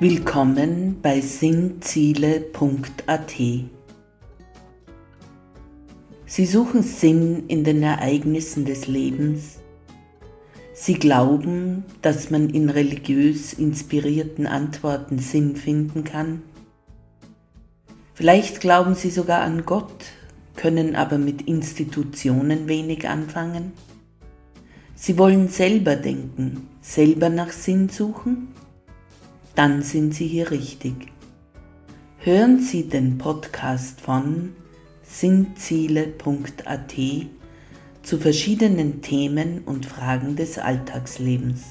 Willkommen bei sinnziele.at. Sie suchen Sinn in den Ereignissen des Lebens. Sie glauben, dass man in religiös inspirierten Antworten Sinn finden kann. Vielleicht glauben Sie sogar an Gott, können aber mit Institutionen wenig anfangen. Sie wollen selber denken, selber nach Sinn suchen dann sind Sie hier richtig. Hören Sie den Podcast von sinnziele.at zu verschiedenen Themen und Fragen des Alltagslebens.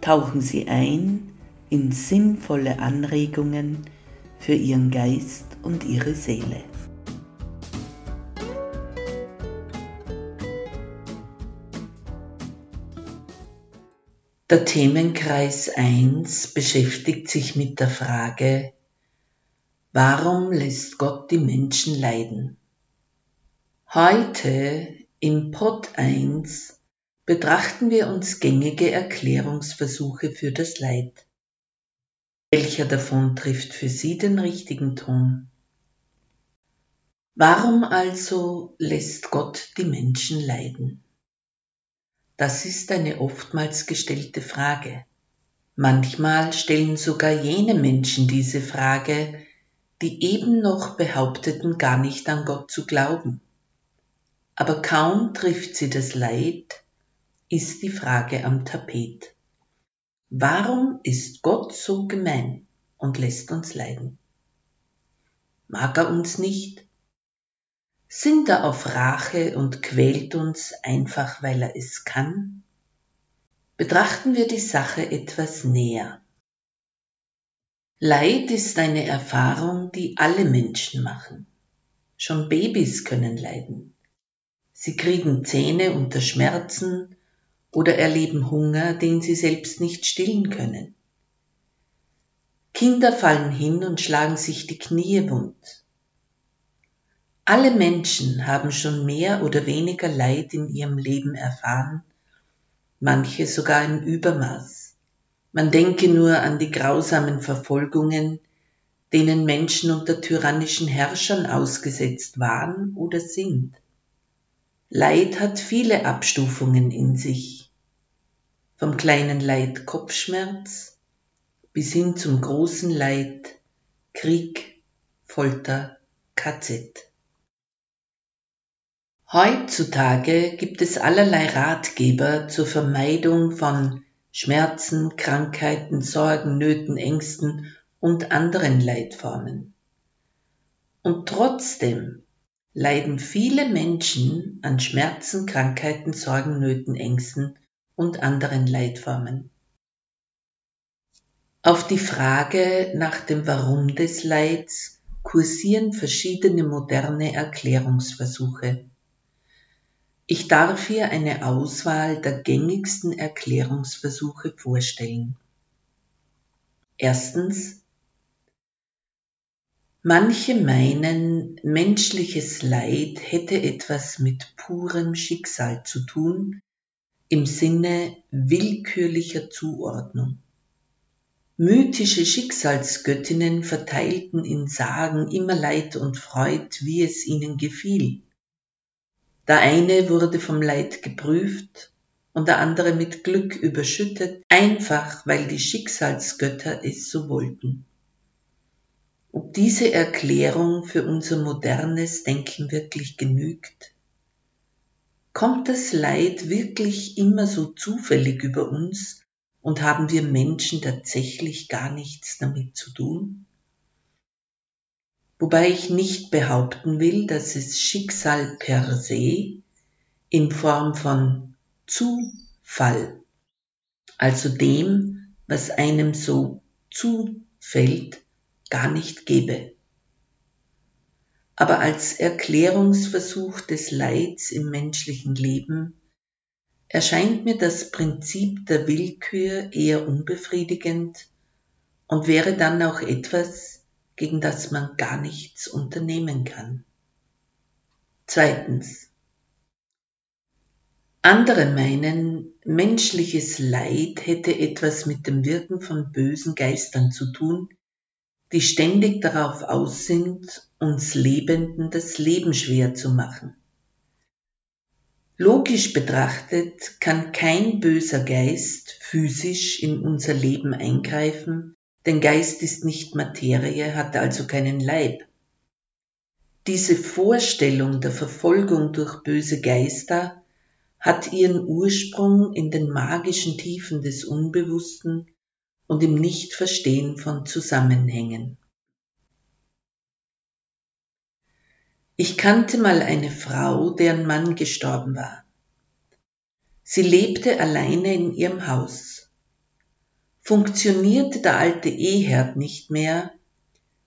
Tauchen Sie ein in sinnvolle Anregungen für Ihren Geist und Ihre Seele. Der Themenkreis 1 beschäftigt sich mit der Frage, warum lässt Gott die Menschen leiden? Heute im Pod 1 betrachten wir uns gängige Erklärungsversuche für das Leid. Welcher davon trifft für Sie den richtigen Ton? Warum also lässt Gott die Menschen leiden? Das ist eine oftmals gestellte Frage. Manchmal stellen sogar jene Menschen diese Frage, die eben noch behaupteten, gar nicht an Gott zu glauben. Aber kaum trifft sie das Leid, ist die Frage am Tapet. Warum ist Gott so gemein und lässt uns leiden? Mag er uns nicht? Sind er auf Rache und quält uns einfach, weil er es kann? Betrachten wir die Sache etwas näher. Leid ist eine Erfahrung, die alle Menschen machen. Schon Babys können leiden. Sie kriegen Zähne unter Schmerzen oder erleben Hunger, den sie selbst nicht stillen können. Kinder fallen hin und schlagen sich die Knie wund. Alle Menschen haben schon mehr oder weniger Leid in ihrem Leben erfahren, manche sogar im Übermaß. Man denke nur an die grausamen Verfolgungen, denen Menschen unter tyrannischen Herrschern ausgesetzt waren oder sind. Leid hat viele Abstufungen in sich. Vom kleinen Leid Kopfschmerz bis hin zum großen Leid Krieg, Folter, KZ. Heutzutage gibt es allerlei Ratgeber zur Vermeidung von Schmerzen, Krankheiten, Sorgen, Nöten, Ängsten und anderen Leidformen. Und trotzdem leiden viele Menschen an Schmerzen, Krankheiten, Sorgen, Nöten, Ängsten und anderen Leidformen. Auf die Frage nach dem Warum des Leids kursieren verschiedene moderne Erklärungsversuche. Ich darf hier eine Auswahl der gängigsten Erklärungsversuche vorstellen. Erstens. Manche meinen, menschliches Leid hätte etwas mit purem Schicksal zu tun, im Sinne willkürlicher Zuordnung. Mythische Schicksalsgöttinnen verteilten in Sagen immer Leid und Freud, wie es ihnen gefiel. Der eine wurde vom Leid geprüft und der andere mit Glück überschüttet, einfach weil die Schicksalsgötter es so wollten. Ob diese Erklärung für unser modernes Denken wirklich genügt? Kommt das Leid wirklich immer so zufällig über uns und haben wir Menschen tatsächlich gar nichts damit zu tun? Wobei ich nicht behaupten will, dass es Schicksal per se in Form von Zufall, also dem, was einem so zufällt, gar nicht gebe. Aber als Erklärungsversuch des Leids im menschlichen Leben erscheint mir das Prinzip der Willkür eher unbefriedigend und wäre dann auch etwas, gegen das man gar nichts unternehmen kann. Zweitens. Andere meinen, menschliches Leid hätte etwas mit dem Wirken von bösen Geistern zu tun, die ständig darauf aus sind, uns Lebenden das Leben schwer zu machen. Logisch betrachtet kann kein böser Geist physisch in unser Leben eingreifen, denn Geist ist nicht Materie, hat also keinen Leib. Diese Vorstellung der Verfolgung durch böse Geister hat ihren Ursprung in den magischen Tiefen des Unbewussten und im Nichtverstehen von Zusammenhängen. Ich kannte mal eine Frau, deren Mann gestorben war. Sie lebte alleine in ihrem Haus. Funktionierte der alte Eherd nicht mehr,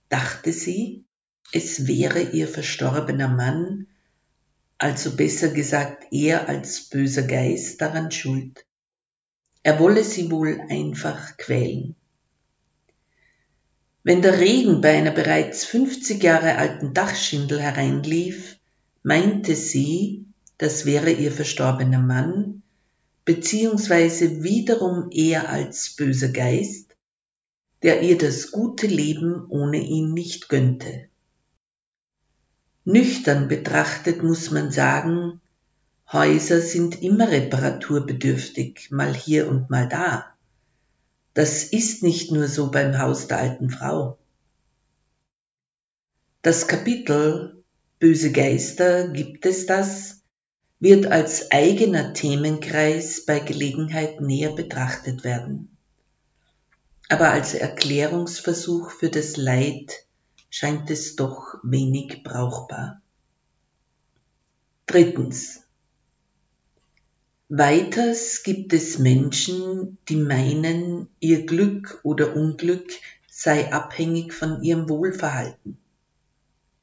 dachte sie, es wäre ihr verstorbener Mann also besser gesagt er als böser Geist daran schuld. Er wolle sie wohl einfach quälen. Wenn der Regen bei einer bereits 50 Jahre alten Dachschindel hereinlief, meinte sie, das wäre ihr verstorbener Mann, beziehungsweise wiederum er als böser Geist, der ihr das gute Leben ohne ihn nicht gönnte. Nüchtern betrachtet muss man sagen, Häuser sind immer reparaturbedürftig, mal hier und mal da. Das ist nicht nur so beim Haus der alten Frau. Das Kapitel Böse Geister gibt es das wird als eigener Themenkreis bei Gelegenheit näher betrachtet werden. Aber als Erklärungsversuch für das Leid scheint es doch wenig brauchbar. Drittens. Weiters gibt es Menschen, die meinen, ihr Glück oder Unglück sei abhängig von ihrem Wohlverhalten.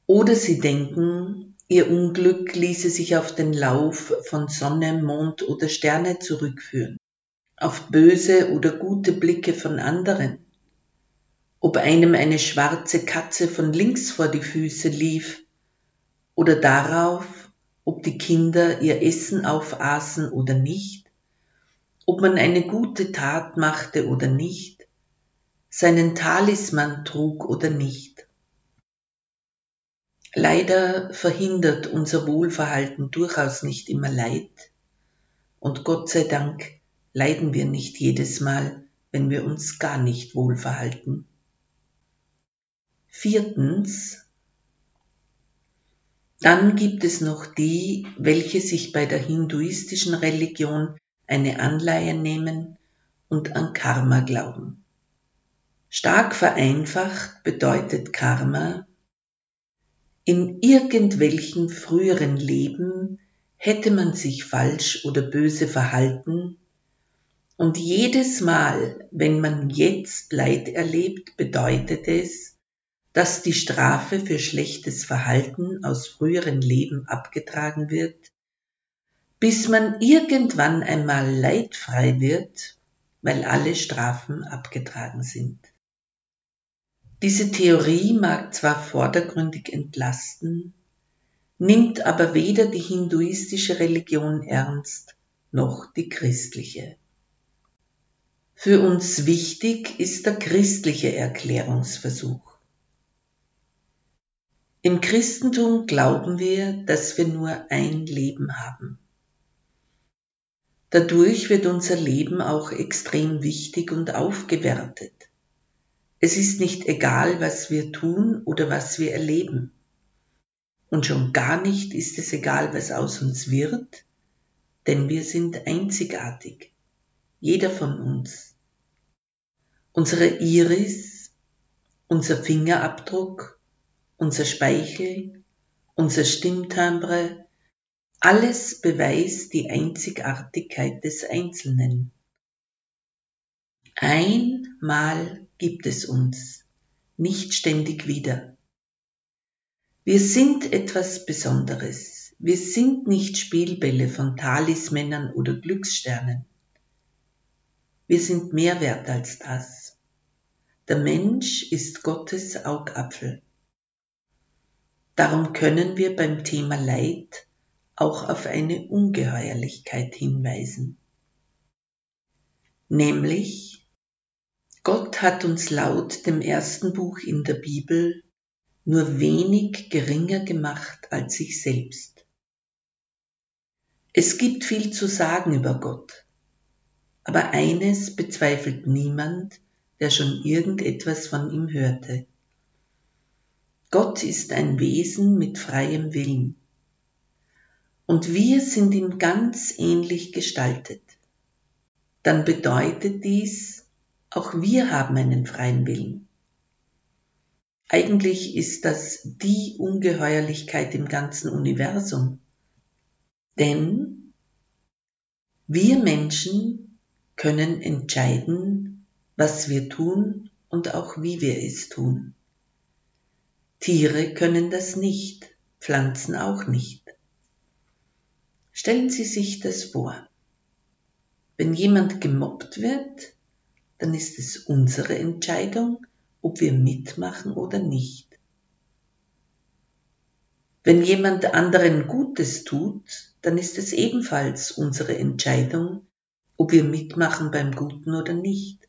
Oder sie denken, ihr Unglück ließe sich auf den Lauf von Sonne, Mond oder Sterne zurückführen, auf böse oder gute Blicke von anderen, ob einem eine schwarze Katze von links vor die Füße lief oder darauf, ob die Kinder ihr Essen aufaßen oder nicht, ob man eine gute Tat machte oder nicht, seinen Talisman trug oder nicht. Leider verhindert unser Wohlverhalten durchaus nicht immer Leid, und Gott sei Dank leiden wir nicht jedes Mal, wenn wir uns gar nicht wohlverhalten. Viertens, dann gibt es noch die, welche sich bei der hinduistischen Religion eine Anleihe nehmen und an Karma glauben. Stark vereinfacht bedeutet Karma, in irgendwelchen früheren Leben hätte man sich falsch oder böse verhalten und jedes Mal, wenn man jetzt Leid erlebt, bedeutet es, dass die Strafe für schlechtes Verhalten aus früheren Leben abgetragen wird, bis man irgendwann einmal leidfrei wird, weil alle Strafen abgetragen sind. Diese Theorie mag zwar vordergründig entlasten, nimmt aber weder die hinduistische Religion ernst noch die christliche. Für uns wichtig ist der christliche Erklärungsversuch. Im Christentum glauben wir, dass wir nur ein Leben haben. Dadurch wird unser Leben auch extrem wichtig und aufgewertet. Es ist nicht egal, was wir tun oder was wir erleben. Und schon gar nicht ist es egal, was aus uns wird, denn wir sind einzigartig. Jeder von uns. Unsere Iris, unser Fingerabdruck, unser Speichel, unser Stimmtimbre, alles beweist die Einzigartigkeit des Einzelnen. Einmal gibt es uns, nicht ständig wieder. Wir sind etwas Besonderes. Wir sind nicht Spielbälle von Talismännern oder Glückssternen. Wir sind mehr wert als das. Der Mensch ist Gottes Augapfel. Darum können wir beim Thema Leid auch auf eine Ungeheuerlichkeit hinweisen. Nämlich, Gott hat uns laut dem ersten Buch in der Bibel nur wenig geringer gemacht als sich selbst. Es gibt viel zu sagen über Gott, aber eines bezweifelt niemand, der schon irgendetwas von ihm hörte. Gott ist ein Wesen mit freiem Willen. Und wir sind ihm ganz ähnlich gestaltet. Dann bedeutet dies, auch wir haben einen freien Willen. Eigentlich ist das die Ungeheuerlichkeit im ganzen Universum. Denn wir Menschen können entscheiden, was wir tun und auch wie wir es tun. Tiere können das nicht, Pflanzen auch nicht. Stellen Sie sich das vor. Wenn jemand gemobbt wird, dann ist es unsere Entscheidung, ob wir mitmachen oder nicht. Wenn jemand anderen Gutes tut, dann ist es ebenfalls unsere Entscheidung, ob wir mitmachen beim Guten oder nicht.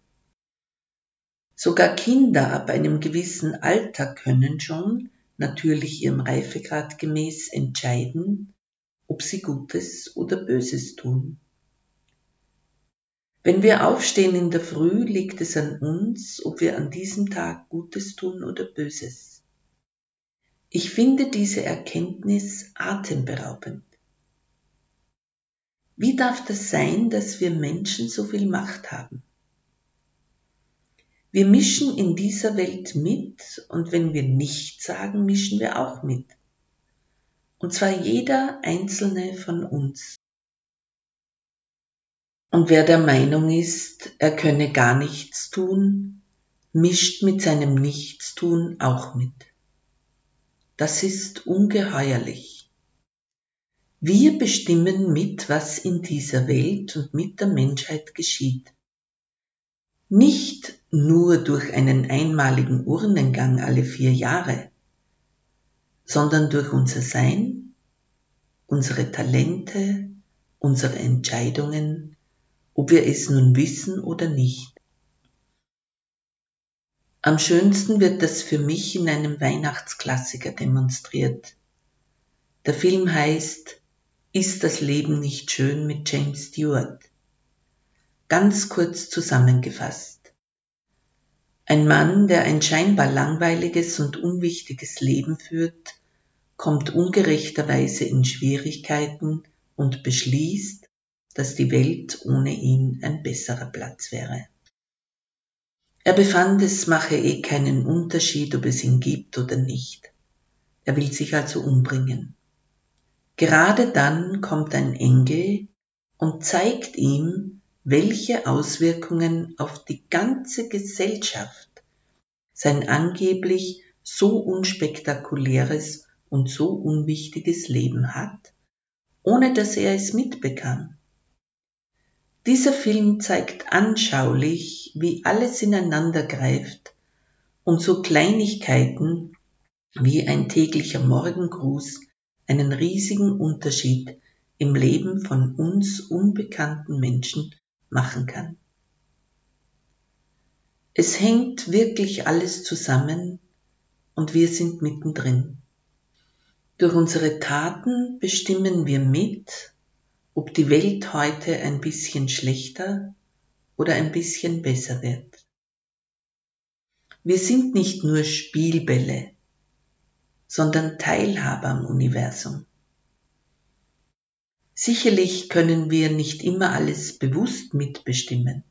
Sogar Kinder ab einem gewissen Alter können schon, natürlich ihrem Reifegrad gemäß, entscheiden, ob sie Gutes oder Böses tun. Wenn wir aufstehen in der Früh, liegt es an uns, ob wir an diesem Tag Gutes tun oder Böses. Ich finde diese Erkenntnis atemberaubend. Wie darf das sein, dass wir Menschen so viel Macht haben? Wir mischen in dieser Welt mit und wenn wir nichts sagen, mischen wir auch mit. Und zwar jeder einzelne von uns. Und wer der Meinung ist, er könne gar nichts tun, mischt mit seinem Nichtstun auch mit. Das ist ungeheuerlich. Wir bestimmen mit, was in dieser Welt und mit der Menschheit geschieht. Nicht nur durch einen einmaligen Urnengang alle vier Jahre, sondern durch unser Sein, unsere Talente, unsere Entscheidungen, ob wir es nun wissen oder nicht. Am schönsten wird das für mich in einem Weihnachtsklassiker demonstriert. Der Film heißt Ist das Leben nicht schön mit James Stewart? Ganz kurz zusammengefasst. Ein Mann, der ein scheinbar langweiliges und unwichtiges Leben führt, kommt ungerechterweise in Schwierigkeiten und beschließt, dass die Welt ohne ihn ein besserer Platz wäre. Er befand, es mache eh keinen Unterschied, ob es ihn gibt oder nicht. Er will sich also umbringen. Gerade dann kommt ein Engel und zeigt ihm, welche Auswirkungen auf die ganze Gesellschaft sein angeblich so unspektakuläres und so unwichtiges Leben hat, ohne dass er es mitbekam. Dieser Film zeigt anschaulich, wie alles ineinander greift und so Kleinigkeiten wie ein täglicher Morgengruß einen riesigen Unterschied im Leben von uns unbekannten Menschen machen kann. Es hängt wirklich alles zusammen und wir sind mittendrin. Durch unsere Taten bestimmen wir mit, ob die Welt heute ein bisschen schlechter oder ein bisschen besser wird. Wir sind nicht nur Spielbälle, sondern Teilhaber am Universum. Sicherlich können wir nicht immer alles bewusst mitbestimmen,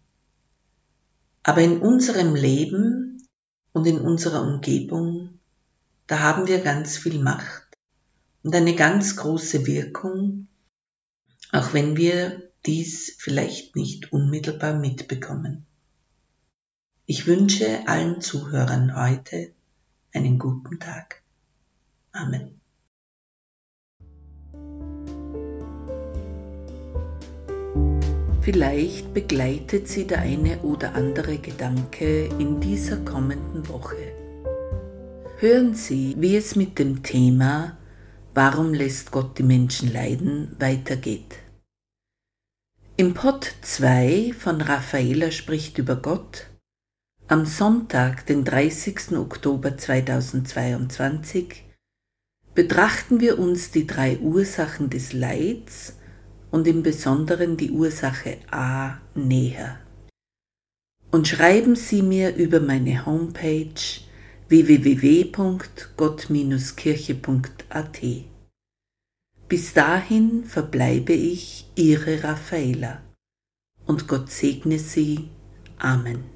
aber in unserem Leben und in unserer Umgebung, da haben wir ganz viel Macht und eine ganz große Wirkung auch wenn wir dies vielleicht nicht unmittelbar mitbekommen. Ich wünsche allen Zuhörern heute einen guten Tag. Amen. Vielleicht begleitet Sie der eine oder andere Gedanke in dieser kommenden Woche. Hören Sie, wie es mit dem Thema Warum lässt Gott die Menschen leiden? weitergeht. Im Pod 2 von Raffaela spricht über Gott am Sonntag, den 30. Oktober 2022, betrachten wir uns die drei Ursachen des Leids und im Besonderen die Ursache A näher. Und schreiben Sie mir über meine Homepage www.gott-kirche.at. Bis dahin verbleibe ich Ihre Raffaela und Gott segne Sie. Amen.